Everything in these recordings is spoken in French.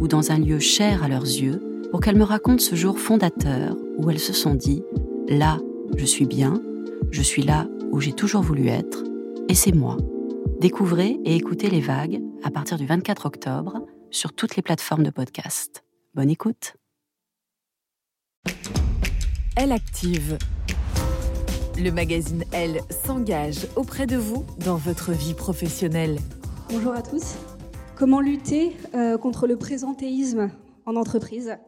ou dans un lieu cher à leurs yeux pour qu'elles me racontent ce jour fondateur où elles se sont dit ⁇ Là, je suis bien, je suis là où j'ai toujours voulu être, et c'est moi ⁇ Découvrez et écoutez les vagues à partir du 24 octobre sur toutes les plateformes de podcast. Bonne écoute. Elle active. Le magazine Elle s'engage auprès de vous dans votre vie professionnelle. Bonjour à tous. Comment lutter euh, contre le présentéisme en entreprise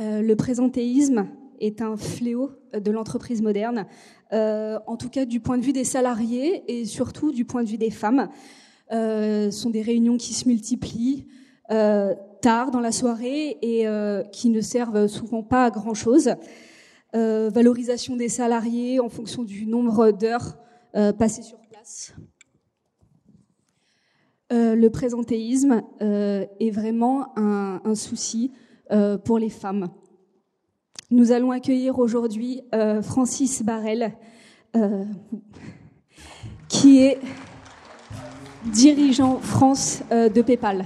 euh, Le présentéisme est un fléau de l'entreprise moderne, euh, en tout cas du point de vue des salariés et surtout du point de vue des femmes. ce sont des réunions qui se multiplient, tard dans la soirée et qui ne servent souvent pas à grand chose. Euh, valorisation des salariés en fonction du nombre d'heures passées sur place. Le présentéisme est vraiment un, souci pour les femmes. Nous allons accueillir aujourd'hui Francis Barrel, qui est dirigeant France de PayPal.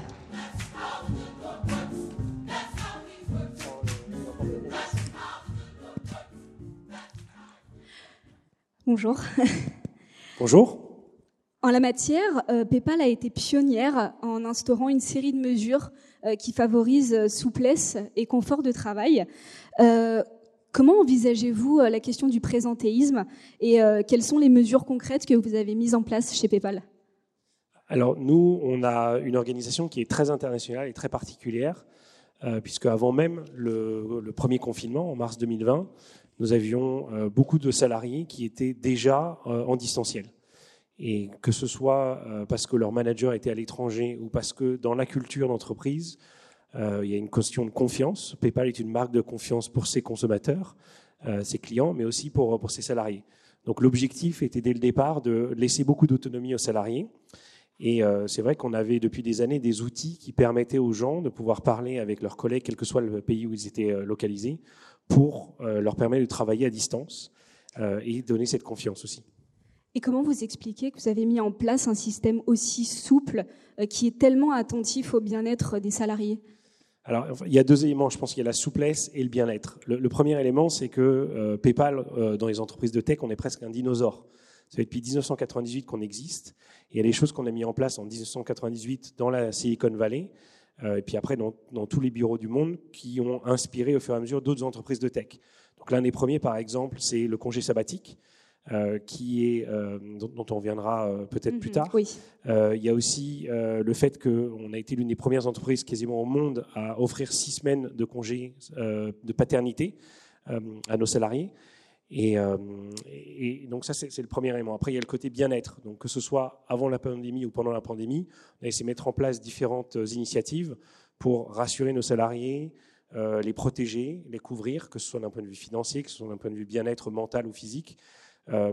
Bonjour. Bonjour. En la matière, euh, PayPal a été pionnière en instaurant une série de mesures euh, qui favorisent souplesse et confort de travail. Euh, comment envisagez-vous la question du présentéisme et quelles sont les mesures concrètes que vous avez mises en place chez PayPal? Alors nous, on a une organisation qui est très internationale et très particulière, puisque avant même le, premier confinement, en mars 2020, nous avions euh, beaucoup de salariés qui étaient déjà euh, en distanciel. Et que ce soit euh, parce que leur manager était à l'étranger ou parce que dans la culture d'entreprise, il y a une question de confiance. PayPal est une marque de confiance pour ses consommateurs, ses clients, mais aussi pour, ses salariés. Donc l'objectif était dès le départ de laisser beaucoup d'autonomie aux salariés. Et c'est vrai qu'on avait depuis des années des outils qui permettaient aux gens de pouvoir parler avec leurs collègues, quel que soit le pays où ils étaient localisés, pour euh, leur permettre de travailler à distance euh, et donner cette confiance aussi. Et comment vous expliquez que vous avez mis en place un système aussi souple euh, qui est tellement attentif au bien-être des salariés? Alors, il y a deux éléments. Je pense qu'il y a la souplesse et le bien-être. Le, premier élément, c'est que PayPal, dans les entreprises de tech, on est presque un dinosaure. Ça fait depuis 1998 qu'on existe. Il y a des choses qu'on a mis en place en 1998 dans la Silicon Valley euh, et puis après dans, tous les bureaux du monde qui ont inspiré au fur et à mesure d'autres entreprises de tech. Donc l'un des premiers, par exemple, c'est le congé sabbatique. Euh, qui est, euh, dont, on reviendra peut-être plus mhm, tard. Oui. il y a aussi le fait qu'on a été l'une des premières entreprises quasiment au monde à offrir six semaines de congé de paternité à nos salariés. Euh, et, donc ça, c'est le premier élément. Après, il y a le côté bien-être. Donc que ce soit avant la pandémie ou pendant la pandémie, on a essayé de mettre en place différentes euh, initiatives pour rassurer nos salariés, euh, les protéger, les couvrir, que ce soit d'un point de vue financier, que ce soit d'un point de vue bien-être mental ou physique,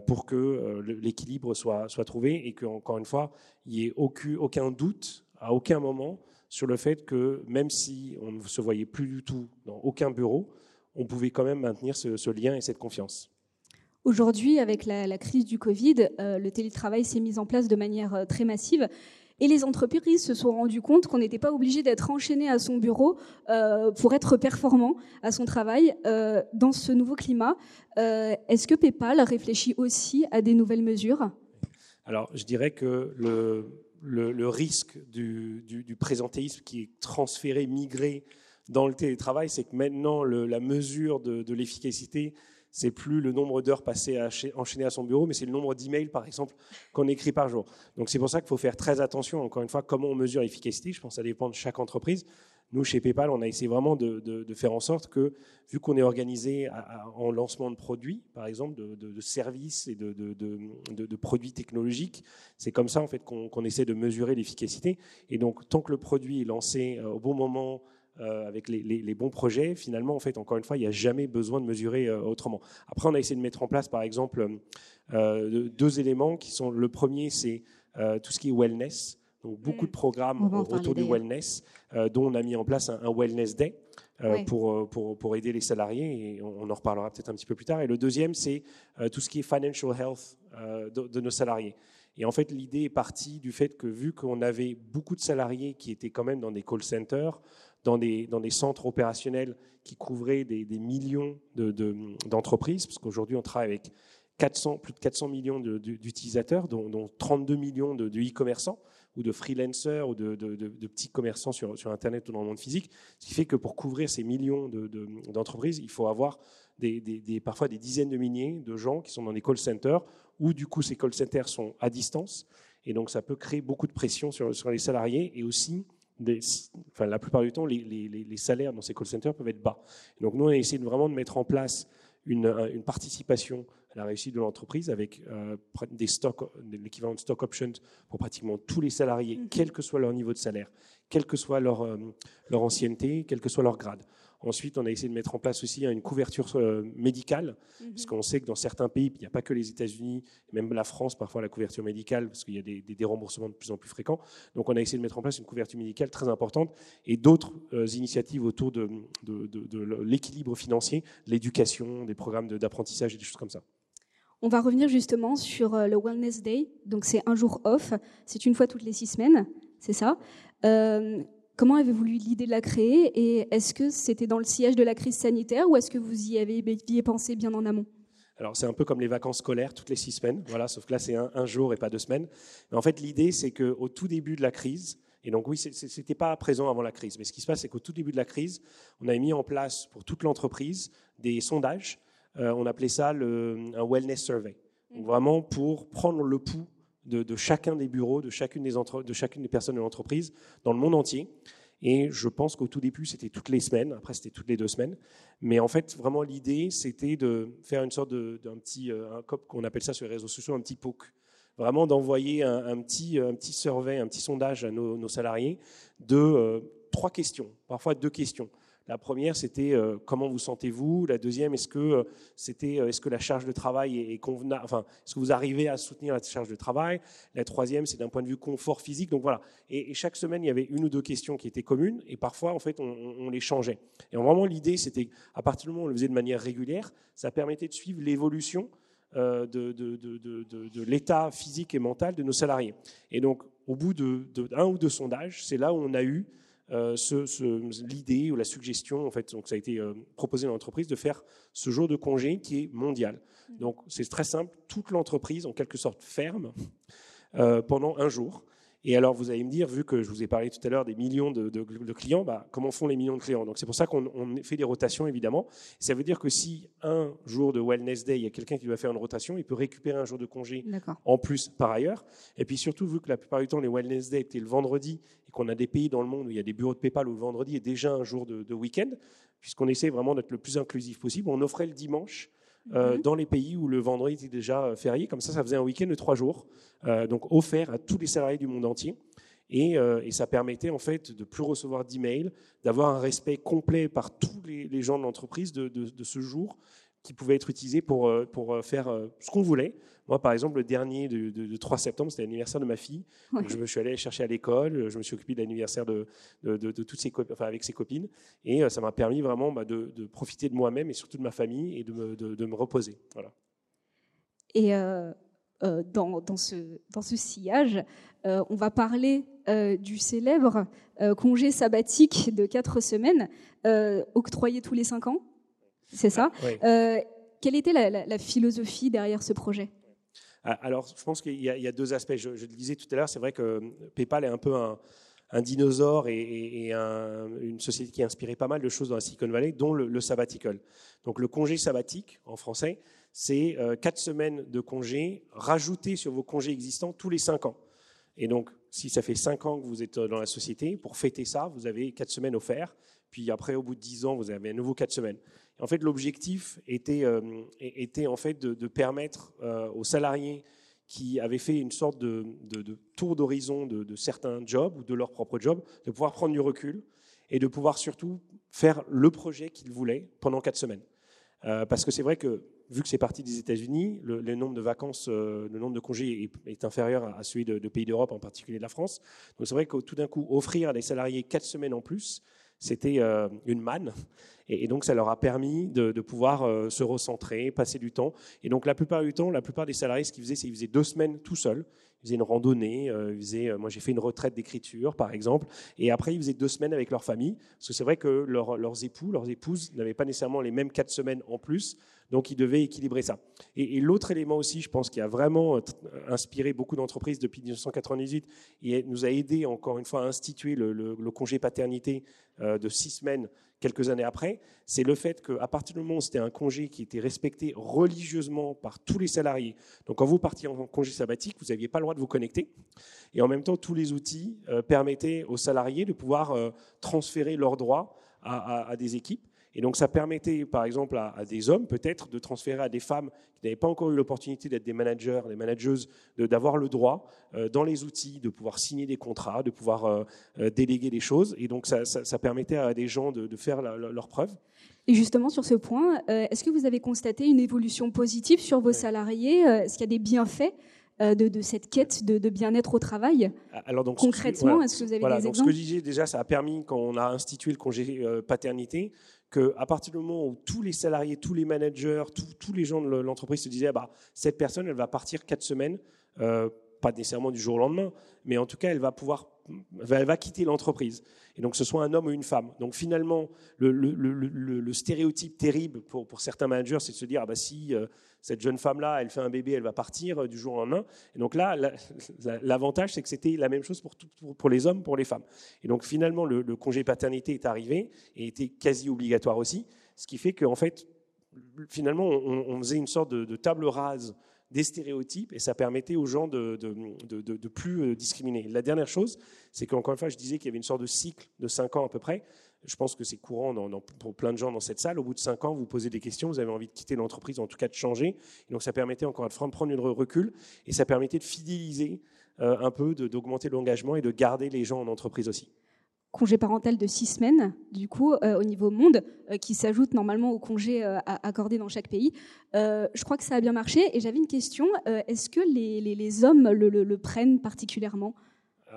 pour que l'équilibre soit, soit trouvé et qu'encore une fois, il n'y ait aucun, doute à aucun moment sur le fait que même si on ne se voyait plus du tout dans aucun bureau, on pouvait quand même maintenir ce, lien et cette confiance. Aujourd'hui, avec la, crise du Covid, euh, le télétravail s'est mis en place de manière euh, très massive. Et les entreprises se sont rendues compte qu'on n'était pas obligé d'être enchaîné à son bureau euh, pour être performant à son travail. dans ce nouveau climat, est-ce que PayPal réfléchit aussi à des nouvelles mesures? Alors, je dirais que le, risque du, du, présentéisme qui est transféré, migré dans le télétravail, c'est que maintenant, la mesure de, l'efficacité, c'est plus le nombre d'heures passées à enchaîner à son bureau, mais c'est le nombre d'emails, par exemple, qu'on écrit par jour. Donc c'est pour ça qu'il faut faire très attention, encore une fois, comment on mesure l'efficacité. Je pense que ça dépend de chaque entreprise. Nous, chez PayPal, on a essayé vraiment de, faire en sorte que, vu qu'on est organisé en lancement de produits, par exemple, de, services et de, produits technologiques, c'est comme ça en fait qu'on essaie de mesurer l'efficacité. Et donc, tant que le produit est lancé euh, au bon moment, euh, avec les, bons projets, finalement, en fait, encore une fois, il n'y a jamais besoin de mesurer euh, autrement. Après, on a essayé de mettre en place, par exemple, deux éléments qui sont le premier, c'est tout ce qui est wellness. Donc beaucoup de mm. programmes autour du wellness, euh, dont on a mis en place un, Wellness Day euh, pour, euh, pour, pour, aider les salariés, et on, en reparlera peut-être un petit peu plus tard. Et le deuxième, c'est tout ce qui est financial health de, nos salariés. Et en fait, l'idée est partie du fait que vu qu'on avait beaucoup de salariés qui étaient quand même dans des call centers, dans des, centres opérationnels qui couvraient des, millions d'entreprises, de, parce qu'aujourd'hui on travaille avec 400, plus de 400 millions d'utilisateurs, dont, dont, 32 millions de e-commerçants ou de freelancers ou de, petits commerçants sur, Internet ou dans le monde physique. Ce qui fait que pour couvrir ces millions d'entreprises, il faut avoir parfois des dizaines de milliers de gens qui sont dans des call centers, où du coup ces call centers sont à distance. Et donc ça peut créer beaucoup de pression sur les salariés et aussi des, enfin, la plupart du temps, les, les, salaires dans ces call centers peuvent être bas. donc nous, on a essayé de vraiment de mettre en place une, une participation la réussite de l'entreprise avec euh, des stocks, l'équivalent de stock options pour pratiquement tous les salariés, mhm. quel que soit leur niveau de salaire, quelle que soit leur, euh, leur ancienneté, quel que soit leur grade. Ensuite, on a essayé de mettre en place aussi une couverture euh, médicale, mhm. parce qu'on sait que dans certains pays, il n'y a pas que les États-Unis, même la France, parfois la couverture médicale, parce qu'il y a des, des, remboursements de plus en plus fréquents. Donc, on a essayé de mettre en place une couverture médicale très importante et d'autres euh, initiatives autour de, de, de l'équilibre financier, l'éducation, des programmes d'apprentissage et des choses comme ça. On va revenir justement sur euh, le Wellness Day. Donc, c'est un jour off. C'est une fois toutes les six semaines. C'est ça. Comment avez-vous eu l'idée de la créer et est-ce que c'était dans le sillage de la crise sanitaire ou est-ce que vous y avez pensé bien en amont? Alors c'est un peu comme les vacances scolaires, toutes les six semaines, voilà, sauf que là c'est un, jour et pas deux semaines. Mais en fait l'idée c'est qu'au tout début de la crise, et donc oui, c'était pas présent avant la crise, mais ce qui se passe c'est qu'au tout début de la crise, on avait mis en place pour toute l'entreprise des sondages. Euh, on appelait ça le, un wellness survey, donc vraiment pour prendre le pouls de, chacun des bureaux, de chacune des, personnes de l'entreprise dans le monde entier. Et je pense qu'au tout début, c'était toutes les semaines. Après, c'était toutes les deux semaines. Mais en fait, vraiment, l'idée, c'était de faire une sorte d'un petit, euh, un qu'on appelle ça sur les réseaux sociaux, un petit poke. Vraiment d'envoyer un, petit, un petit survey, un petit sondage à nos, salariés de euh, trois questions, parfois deux questions. La première, c'était euh, comment vous sentez-vous? La deuxième, est-ce que euh, c'était euh, est-ce que la charge de travail est, convenable Enfin, est-ce que vous arrivez à soutenir la charge de travail? La troisième, c'est d'un point de vue confort physique. Donc voilà. Et, chaque semaine, il y avait une ou deux questions qui étaient communes, et parfois, en fait, on, les changeait. Et vraiment, l'idée, c'était à partir du moment où on le faisait de manière régulière, ça permettait de suivre l'évolution de, de, de, de l'état physique et mental de nos salariés. Et donc, au bout d'un ou deux sondages, c'est là où on a eu euh, ce, l'idée ou la suggestion, en fait, donc ça a été euh, proposé dans l'entreprise de faire ce jour de congé qui est mondial. Mmh. Donc c'est très simple, toute l'entreprise en quelque sorte ferme euh, pendant un jour. Et alors, vous allez me dire, vu que je vous ai parlé tout à l'heure des millions de, clients, bah, comment font les millions de clients? Donc, c'est pour ça qu'on fait des rotations, évidemment. Ça veut dire que si un jour de Wellness Day, il y a quelqu'un qui doit faire une rotation, il peut récupérer un jour de congé en plus par ailleurs. Et puis surtout, vu que la plupart du temps, les Wellness Day étaient le vendredi et qu'on a des pays dans le monde où il y a des bureaux de PayPal où le vendredi est déjà un jour de, de week-end, puisqu'on essaie vraiment d'être le plus inclusif possible, on offrait le dimanche euh, mhm. dans les pays où le vendredi était déjà euh, férié. Comme ça, ça faisait un week-end de trois jours, euh, donc offert à tous les salariés du monde entier. Et, ça permettait en fait de plus recevoir d'emails, d'avoir un respect complet par tous les, gens de l'entreprise de, de, ce jour qui pouvait être utilisé pour, pour faire ce qu'on voulait. Moi, par exemple, le dernier de, 3 septembre, c'était l'anniversaire de ma fille. je me suis allé chercher à l'école, je me suis occupé de l'anniversaire de, toutes ses enfin, avec ses copines. Et euh, ça m'a permis vraiment bah, de, profiter de moi-même et surtout de ma famille et de me, me reposer. Voilà. Et euh, euh, dans, dans, ce, dans ce sillage, on va parler du célèbre congé sabbatique de 4 semaines, octroyé tous les 5 ans. C'est ça? Quelle était la philosophie derrière ce projet? Alors, je pense qu'il y, a deux aspects. Je, le disais tout à l'heure, c'est vrai que PayPal est un peu un, dinosaure et, une société qui a inspiré pas mal de choses dans la Silicon Valley, dont le, le sabbatical. Donc le congé sabbatique en français, c'est euh, quatre semaines de congé rajoutées sur vos congés existants tous les cinq ans. Et donc, si ça fait cinq ans que vous êtes dans la société, pour fêter ça, vous avez quatre semaines offertes. Puis après, au bout de dix ans, vous avez à nouveau quatre semaines. en fait, l'objectif était, euh, était en fait de, permettre euh, aux salariés qui avaient fait une sorte de, tour d'horizon de, certains jobs ou de leur propre job, de pouvoir prendre du recul et de pouvoir surtout faire le projet qu'ils voulaient pendant quatre semaines. parce que c'est vrai que vu que c'est parti des États-Unis, le, nombre de vacances, euh, le nombre de congés est, inférieur à celui de, pays d'Europe, en particulier de la France. Donc c'est vrai que tout d'un coup, offrir à des salariés quatre semaines en plus, c'était euh, une manne. Et, donc ça leur a permis de, pouvoir euh, se recentrer, passer du temps. Et donc la plupart du temps, la plupart des salariés, ce qu'ils faisaient, c'est qu'ils faisaient deux semaines tout seuls. Ils faisaient une randonnée, ils faisaient, moi j'ai fait une retraite d'écriture par exemple, et après ils faisaient deux semaines avec leur famille, parce que c'est vrai que leurs époux, leurs épouses n'avaient pas nécessairement les mêmes quatre semaines en plus, donc, il devait équilibrer ça. Et, l'autre élément aussi, je pense, qui a vraiment euh, inspiré beaucoup d'entreprises depuis 1998 et nous a aidé, encore une fois, à instituer le, congé paternité euh, de six semaines quelques années après, c'est le fait qu'à partir du moment où c'était un congé qui était respecté religieusement par tous les salariés, donc quand vous partiez en congé sabbatique, vous n'aviez pas le droit de vous connecter, et en même temps, tous les outils euh, permettaient aux salariés de pouvoir transférer leurs droits à des équipes. Et donc ça permettait, par exemple, à, des hommes peut-être de transférer à des femmes qui n'avaient pas encore eu l'opportunité d'être des managers, des manageuses, d'avoir le droit euh, dans les outils de pouvoir signer des contrats, de pouvoir euh, euh, déléguer des choses. Et donc ça, ça, permettait à des gens de, faire leurs preuves. Et justement, sur ce point, est-ce que vous avez constaté une évolution positive sur vos salariés Est-ce qu'il y a des bienfaits de, cette quête de, bien-être au travail Alors donc, Concrètement, est-ce que vous avez des donc exemples Ce que je disais déjà, ça a permis, quand on a institué le congé paternité, qu'à partir du moment où tous les salariés, tous les managers, tous les gens de l'entreprise se disaient, ah bah, cette personne, elle va partir quatre semaines, euh, pas nécessairement du jour au lendemain, mais en tout cas, elle va pouvoir, va quitter l'entreprise. Et donc, ce soit un homme ou une femme. Donc, finalement, le, stéréotype terrible pour, pour certains managers, c'est de se dire, ah bah, si euh, cette jeune femme-là, elle fait un bébé, elle va partir euh, du jour au lendemain. Et donc là, l'avantage, c'est que c'était la même chose pour, pour, les hommes, pour les femmes. Et donc, finalement, le, congé paternité est arrivé et était quasi obligatoire aussi, ce qui fait qu'en fait, finalement, on, faisait une sorte de table rase des stéréotypes et ça permettait aux gens de, de, de, plus euh, discriminer. La dernière chose, c'est qu'encore une fois, je disais qu'il y avait une sorte de cycle de 5 ans à peu près. Je pense que c'est courant pour plein de gens dans cette salle. Au bout de 5 ans, vous posez des questions, vous avez envie de quitter l'entreprise, en tout cas de changer. Et donc ça permettait encore de prendre une recul et ça permettait de fidéliser euh, un peu, d'augmenter l'engagement et de garder les gens en entreprise aussi congé parental de six semaines, du coup, euh, au niveau monde, euh, qui s'ajoute normalement au congé accordé dans chaque pays. je crois que ça a bien marché. Et j'avais une question est-ce que les, hommes le, prennent particulièrement?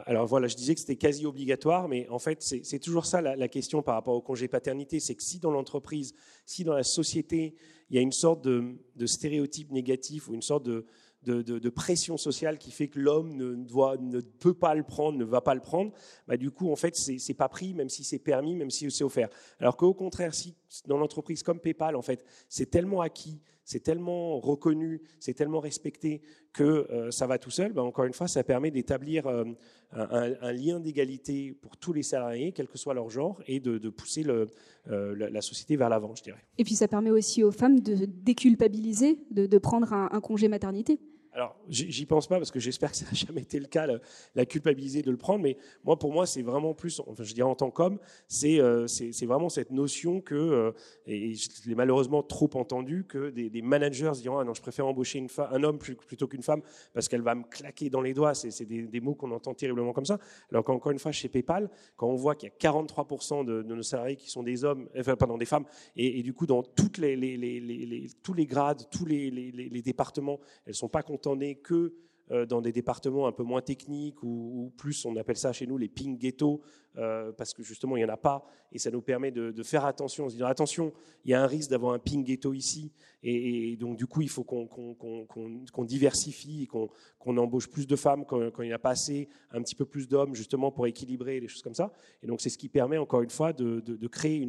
Alors voilà, je disais que c'était quasi obligatoire, mais en fait, c'est toujours ça la, question par rapport au congé paternité. C'est que si dans l'entreprise, si dans la société, il y a une sorte de, de stéréotype négatif ou une sorte de, de, pression sociale qui fait que l'homme ne, ne peut pas le prendre, ne va pas le prendre, bah, du coup, en fait, c'est pas pris, même si c'est permis, même si c'est offert. Alors qu'au contraire, si dans l'entreprise comme PayPal, en fait, c'est tellement acquis, c'est tellement reconnu, c'est tellement respecté que euh, ça va tout seul, bah, encore une fois, ça permet d'établir euh, un, lien d'égalité pour tous les salariés, quel que soit leur genre, et de, pousser euh, la, société vers l'avant, je dirais. Et puis ça permet aussi aux femmes de déculpabiliser, de prendre un congé maternité. Alors, j'y pense pas parce que j'espère que ça n'a jamais été le cas, la, culpabiliser de le prendre. Mais moi, pour moi, c'est vraiment plus, enfin, je dirais en tant qu'homme, c'est euh, vraiment cette notion que, euh, et je l'ai malheureusement trop entendu, que des, des managers diront ah non, je préfère embaucher une un homme plutôt qu'une femme parce qu'elle va me claquer dans les doigts. C'est des, mots qu'on entend terriblement comme ça. Alors qu'encore une fois, chez PayPal, quand on voit qu'il y a 43% de, nos salariés qui sont des hommes, enfin pardon, des femmes, et, du coup dans toutes les, tous les grades, tous les, départements, elles sont pas contentes n'est que euh, dans des départements un peu moins techniques ou, plus, on appelle ça chez nous les ping ghettos, euh, parce que justement il n'y en a pas, et ça nous permet de, faire attention, se dire attention, il y a un risque d'avoir un ping ghetto ici, et, donc du coup il faut qu'on diversifie et qu'on embauche plus de femmes quand, il n'y a pas assez, un petit peu plus d'hommes justement pour équilibrer les choses comme ça, et donc c'est ce qui permet encore une fois de, créer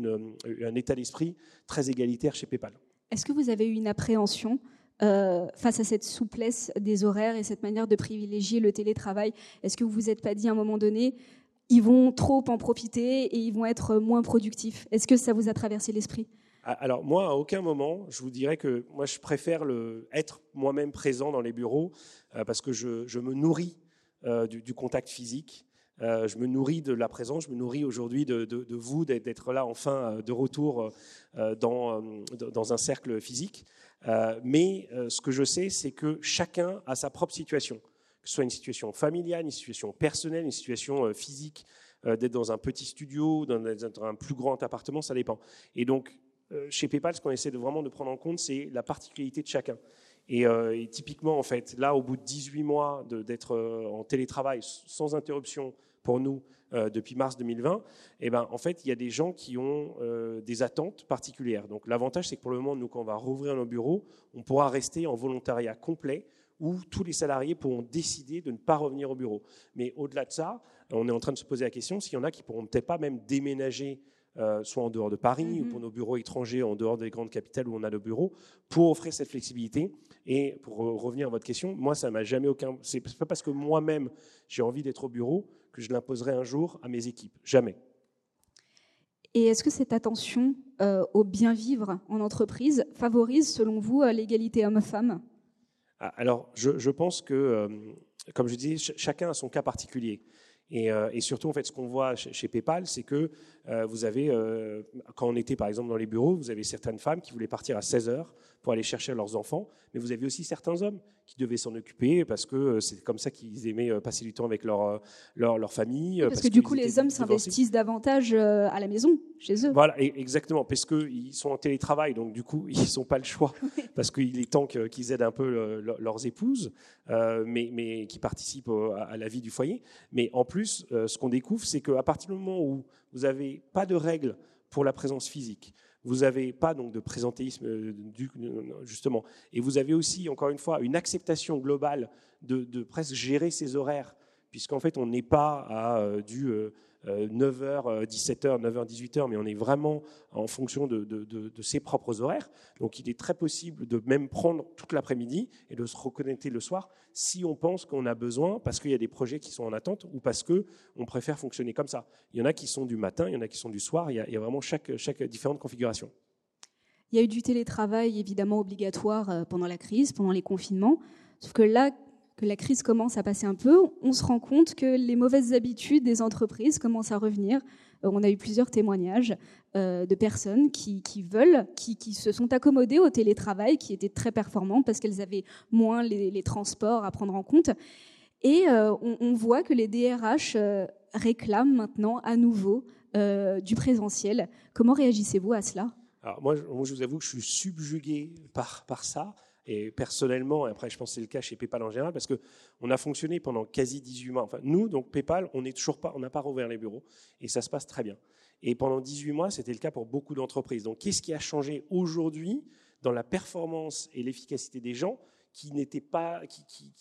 un état d'esprit très égalitaire chez PayPal. Est-ce que vous avez eu une appréhension euh, face à cette souplesse des horaires et cette manière de privilégier le télétravail Est-ce que vous vous êtes pas dit à un moment donné, ils vont trop en profiter et ils vont être moins productifs? Est-ce que ça vous a traversé l'esprit? Ah, alors moi, à aucun moment, je vous dirais que moi, je préfère être moi-même présent dans les bureaux euh, parce que je, me nourris euh, du, contact physique. Euh, je me nourris de la présence, je me nourris aujourd'hui de, vous, d'être là enfin de retour dans, dans, un cercle physique. mais ce que je sais, c'est que chacun a sa propre situation, que ce soit une situation familiale, une situation personnelle, une situation physique, d'être dans un petit studio, dans un plus grand appartement, ça dépend. Et donc, euh, chez PayPal, ce qu'on essaie de vraiment de prendre en compte, c'est la particularité de chacun. Euh, et, typiquement, en fait, là, au bout de 18 mois d'être euh, en télétravail sans interruption pour nous depuis mars 2020, eh ben, en fait, il y a des gens qui ont des attentes particulières. Donc, l'avantage, c'est que pour le moment, nous, quand on va rouvrir nos bureaux, on pourra rester en volontariat complet où tous les salariés pourront décider de ne pas revenir au bureau. Mais au-delà de ça, on est en train de se poser la question s'il y en a qui pourront peut-être pas même déménager euh, soit en dehors de Paris ou mhm. pour nos bureaux étrangers en dehors des grandes capitales où on a nos bureaux, pour offrir cette flexibilité. Et pour revenir à votre question, moi, ça m'a jamais aucun. C'est pas parce que moi-même j'ai envie d'être au bureau que je l'imposerai un jour à mes équipes. Jamais. Et est-ce que cette attention euh, au bien vivre en entreprise favorise, selon vous, euh, l'égalité homme-femme? Ah, Alors, je, je, pense que, comme je dis, chacun a son cas particulier. Et, et, surtout, en fait, ce qu'on voit chez PayPal, c'est que euh, vous avez, euh, quand on était par exemple dans les bureaux, vous avez certaines femmes qui voulaient partir à 16 heures pour aller chercher leurs enfants, mais vous avez aussi certains hommes qui devaient s'en occuper parce que euh, c'est comme ça qu'ils aimaient passer du temps avec leur, leur, leur famille. parce, que, du coup, les hommes s'investissent davantage à la maison, chez eux. Voilà, exactement, parce qu'ils sont en télétravail, donc du coup, ils n'ont pas le choix, parce qu'il est temps qu'ils aident un peu leurs épouses, mais, mais qui participent à la vie du foyer. Mais en plus, ce qu'on découvre, c'est qu'à partir du moment où vous n'avez pas de règles pour la présence physique. Vous n'avez pas donc de présentéisme euh, justement, et vous avez aussi encore une fois une acceptation globale de, presque gérer ses horaires, puisqu'en fait on n'est pas à euh, du euh, 9h, 17h, 9h, 18h, mais on est vraiment en fonction de, ses propres horaires. Donc il est très possible de même prendre toute l'après-midi et de se reconnecter le soir si on pense qu'on a besoin, parce qu'il y a des projets qui sont en attente ou parce qu'on préfère fonctionner comme ça. Il y en a qui sont du matin, il y en a qui sont du soir, il y a, vraiment chaque, chaque différente configuration. Il y a eu du télétravail évidemment obligatoire euh, pendant la crise, pendant les confinements. Sauf que là, que la crise commence à passer un peu, on se rend compte que les mauvaises habitudes des entreprises commencent à revenir. Euh, on a eu plusieurs témoignages euh, de personnes qui, veulent, qui, se sont accommodées au télétravail, qui étaient très performantes parce qu'elles avaient moins les, transports à prendre en compte. Et euh, on, voit que les DRH réclament maintenant à nouveau du présentiel. Comment réagissez-vous à cela? Moi, je vous avoue que je suis subjugué par, par ça. Et personnellement, et après je pense que c'est le cas chez PayPal en général, parce qu'on a fonctionné pendant quasi 18 mois. Enfin, nous, donc PayPal, on n'est toujours pas, on n'a pas rouvert les bureaux, et ça se passe très bien. Et pendant 18 mois, c'était le cas pour beaucoup d'entreprises. Donc qu'est-ce qui a changé aujourd'hui dans la performance et l'efficacité des gens qui n'était pas.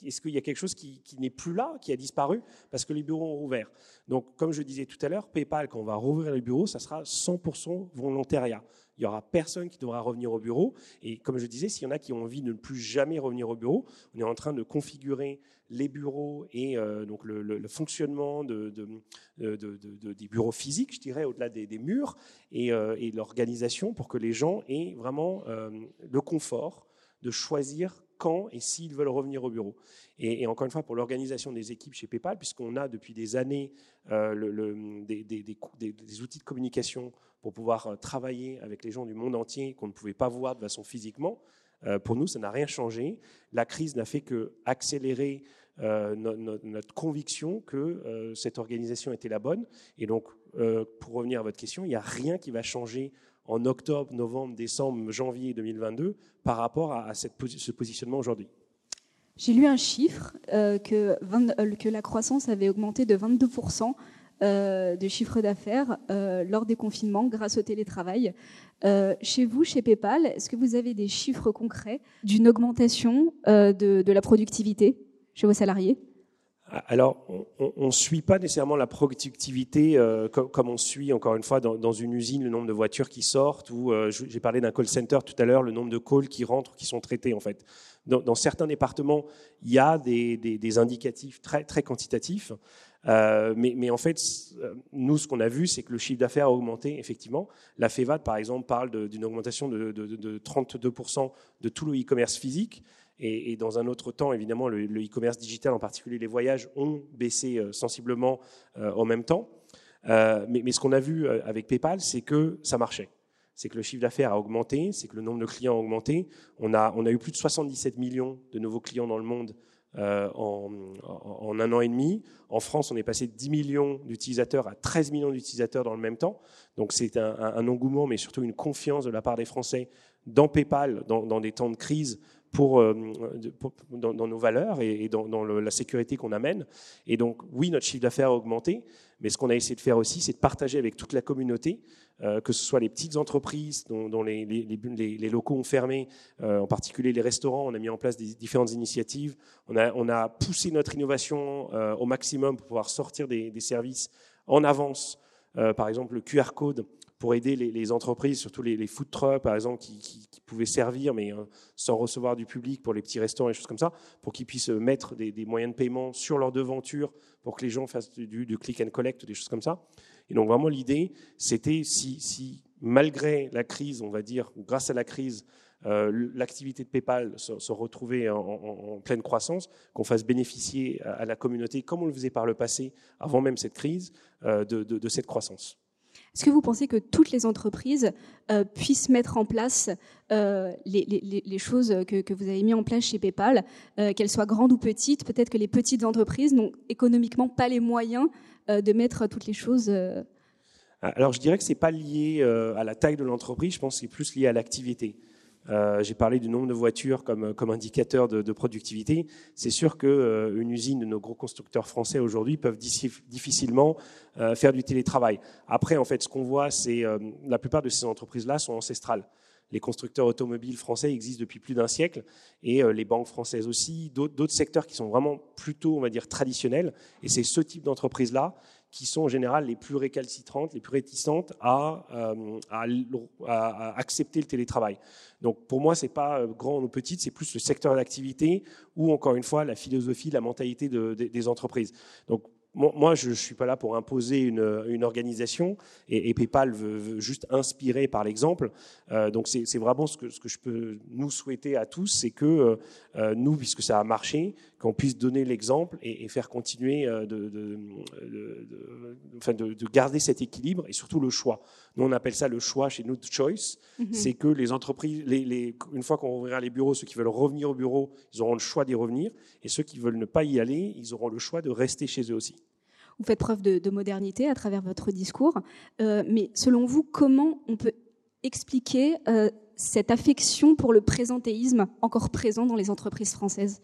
Est-ce qu'il y a quelque chose qui, n'est plus là, qui a disparu parce que les bureaux ont rouvert Donc, comme je disais tout à l'heure, PayPal, quand on va rouvrir les bureaux, ça sera 100% volontariat. Il n'y aura personne qui devra revenir au bureau. Et comme je disais, s'il y en a qui ont envie de ne plus jamais revenir au bureau, on est en train de configurer les bureaux et euh, donc le, fonctionnement de, des bureaux physiques, je dirais, au-delà des, murs, euh, et, l'organisation pour que les gens aient vraiment euh, le confort de choisir quand et s'ils veulent revenir au bureau. Et, encore une fois, pour l'organisation des équipes chez PayPal, puisqu'on a depuis des années euh, des, outils de communication pour pouvoir euh, travailler avec les gens du monde entier qu'on ne pouvait pas voir de façon physiquement, euh, pour nous, ça n'a rien changé. La crise n'a fait que accélérer notre, conviction que cette organisation était la bonne. Et donc, pour revenir à votre question, il n'y a rien qui va changer en octobre, novembre, décembre, janvier 2022 par rapport à, cette, ce positionnement aujourd'hui. J'ai lu un chiffre euh, que, euh, que, la croissance avait augmenté de 22% euh, de chiffre d'affaires lors des confinements grâce au télétravail. chez vous, chez PayPal, est-ce que vous avez des chiffres concrets d'une augmentation de, la productivité chez vos salariés? Alors, on ne suit pas nécessairement la productivité euh, comme, on suit, encore une fois, dans, une usine, le nombre de voitures qui sortent, ou euh, j'ai parlé d'un call center tout à l'heure, le nombre de calls qui rentrent, qui sont traités, en fait. dans, certains départements, il y a des, indicatifs très, très quantitatifs. Euh, mais, en fait, nous, ce qu'on a vu, c'est que le chiffre d'affaires a augmenté, effectivement. La FEVAD, par exemple, parle d'une augmentation de, 32% de tout le e-commerce physique. Et, dans un autre temps, évidemment, le e-commerce digital, en particulier les voyages, ont baissé euh, sensiblement euh, en même temps. mais, mais, ce qu'on a vu avec PayPal, c'est que ça marchait c'est que le chiffre d'affaires a augmenté, c'est que le nombre de clients a augmenté. On a, eu plus de 77 millions de nouveaux clients dans le monde euh, en, un an et demi. En France, on est passé de 10 millions d'utilisateurs à 13 millions d'utilisateurs dans le même temps. Donc c'est un, engouement, mais surtout une confiance de la part des Français dans PayPal, dans des temps de crise, pour, euh, dans, dans, nos valeurs et, dans, la sécurité qu'on amène. Et donc, oui, notre chiffre d'affaires a augmenté, mais ce qu'on a essayé de faire aussi, c'est de partager avec toute la communauté euh, que ce soit les petites entreprises dont, les, locaux ont fermé, euh, en particulier les restaurants, on a mis en place différentes initiatives, on a, poussé notre innovation au maximum pour pouvoir sortir des, services en avance, par exemple le QR code pour aider les, entreprises, surtout les, food trucks, par exemple, qui, pouvaient servir, mais sans recevoir du public pour les petits restaurants et choses comme ça, pour qu'ils puissent mettre des, moyens de paiement sur leur devanture pour que les gens fassent du, click and collect, des choses comme ça. Et donc vraiment l'idée, c'était si, malgré la crise, on va dire, ou grâce à la crise, euh, l'activité de PayPal se, retrouvait en, pleine croissance, qu'on fasse bénéficier à, la communauté, comme on le faisait par le passé, avant même cette crise, euh, de, cette croissance. Est-ce que vous pensez que toutes les entreprises euh, puissent mettre en place les, choses que, vous avez mis en place chez PayPal, qu'elles soient grandes ou petites Peut-être que les petites entreprises n'ont économiquement pas les moyens euh, de mettre toutes les choses euh, alors je dirais que c'est pas lié euh, à la taille de l'entreprise, je pense que c'est plus lié à l'activité. J'ai parlé du nombre de voitures comme, comme indicateur de, productivité. C'est sûr qu'une usine de nos gros constructeurs français aujourd'hui peuvent difficilement faire du télétravail. Après, en fait, ce qu'on voit, c'est la plupart de ces entreprises-là sont ancestrales. Les constructeurs automobiles français existent depuis plus d'un siècle et les banques françaises aussi, d'autres secteurs qui sont vraiment plutôt, on va dire, traditionnels. Et c'est ce type d'entreprise-là qui sont en général les plus récalcitrantes, les plus réticentes à, euh, accepter le télétravail. Donc pour moi, c'est pas euh, grand ou petite, c'est plus le secteur d'activité ou encore une fois la philosophie, la mentalité des entreprises. Donc moi, je ne suis pas là pour imposer une, organisation et, PayPal veut, juste inspirer par l'exemple. Euh, donc c'est vraiment ce que, ce je peux nous souhaiter à tous, c'est que nous, puisque ça a marché, qu'on puisse donner l'exemple et, faire continuer de, de, enfin de, garder cet équilibre et surtout le choix. Nous, on appelle ça le choix chez nous, choice. Mm-hmm. C'est que les entreprises, les, les, une fois qu'on ouvrira les bureaux, ceux qui veulent revenir au bureau, ils auront le choix d'y revenir et ceux qui veulent ne pas y aller, ils auront le choix de rester chez eux aussi. Vous faites preuve de, modernité à travers votre discours, euh, mais selon vous, comment on peut expliquer euh, cette affection pour le présentéisme encore présent dans les entreprises françaises?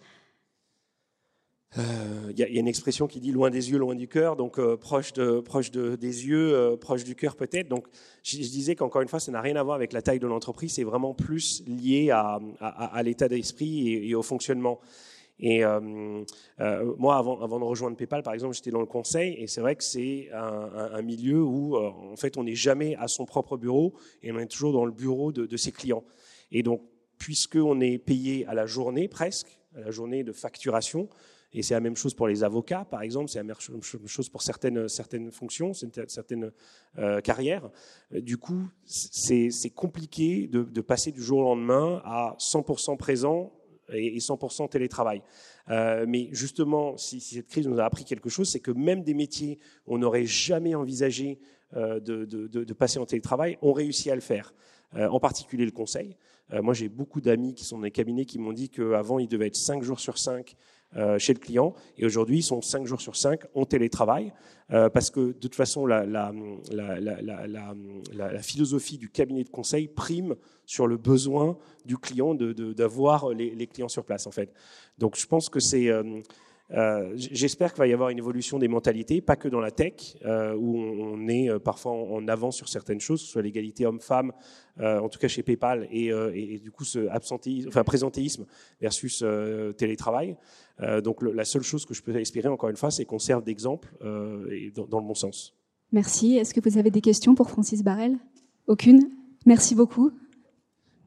Il euh, y, a une expression qui dit loin des yeux, loin du cœur, donc proche, de, proche de, des yeux, proche du cœur peut-être. Donc je, disais qu'encore une fois, ça n'a rien à voir avec la taille de l'entreprise, c'est vraiment plus lié à, l'état d'esprit et, au fonctionnement. Et euh, euh, moi, avant, de rejoindre PayPal, par exemple, j'étais dans le conseil, et c'est vrai que c'est un, milieu où, euh, en fait, on n'est jamais à son propre bureau, et on est toujours dans le bureau de, ses clients. Et donc, puisqu'on est payé à la journée presque, à la journée de facturation, et c'est la même chose pour les avocats, par exemple, c'est la même chose pour certaines, certaines fonctions, certaines carrières. Du coup, c'est compliqué de, passer du jour au lendemain à 100% présent et 100% télétravail. Euh, mais justement, si, cette crise nous a appris quelque chose, c'est que même des métiers on n'aurait jamais envisagé euh, de, passer en télétravail ont réussi à le faire. Euh, en particulier le conseil. moi, j'ai beaucoup d'amis qui sont dans les cabinets qui m'ont dit qu'avant, ils devaient être 5 jours sur 5 euh, chez le client. Et aujourd'hui, ils sont 5 jours sur 5 en télétravail, euh, parce que de toute façon, la, philosophie du cabinet de conseil prime sur le besoin du client d'avoir de, les, les, clients sur place, en fait. Donc, je pense que c'est... Euh, j'espère qu'il va y avoir une évolution des mentalités, pas que dans la tech, euh, où on, est euh, parfois en avance sur certaines choses, que ce soit l'égalité homme-femme, en tout cas chez PayPal, et, du coup ce absentéisme, enfin présentéisme versus télétravail. donc la seule chose que je peux espérer, encore une fois, c'est qu'on serve d'exemple dans, le bon sens. Merci. Est-ce que vous avez des questions pour Francis Barrel? Aucune? Merci beaucoup.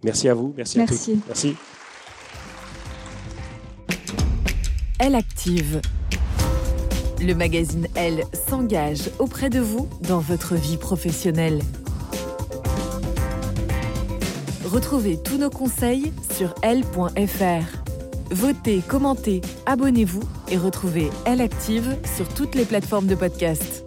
Merci à vous. Merci, Merci. à tous. Merci. Elle Active. Le magazine Elle s'engage auprès de vous dans votre vie professionnelle. Retrouvez tous nos conseils sur elle.fr. Votez, commentez, abonnez-vous et retrouvez Elle Active sur toutes les plateformes de podcast.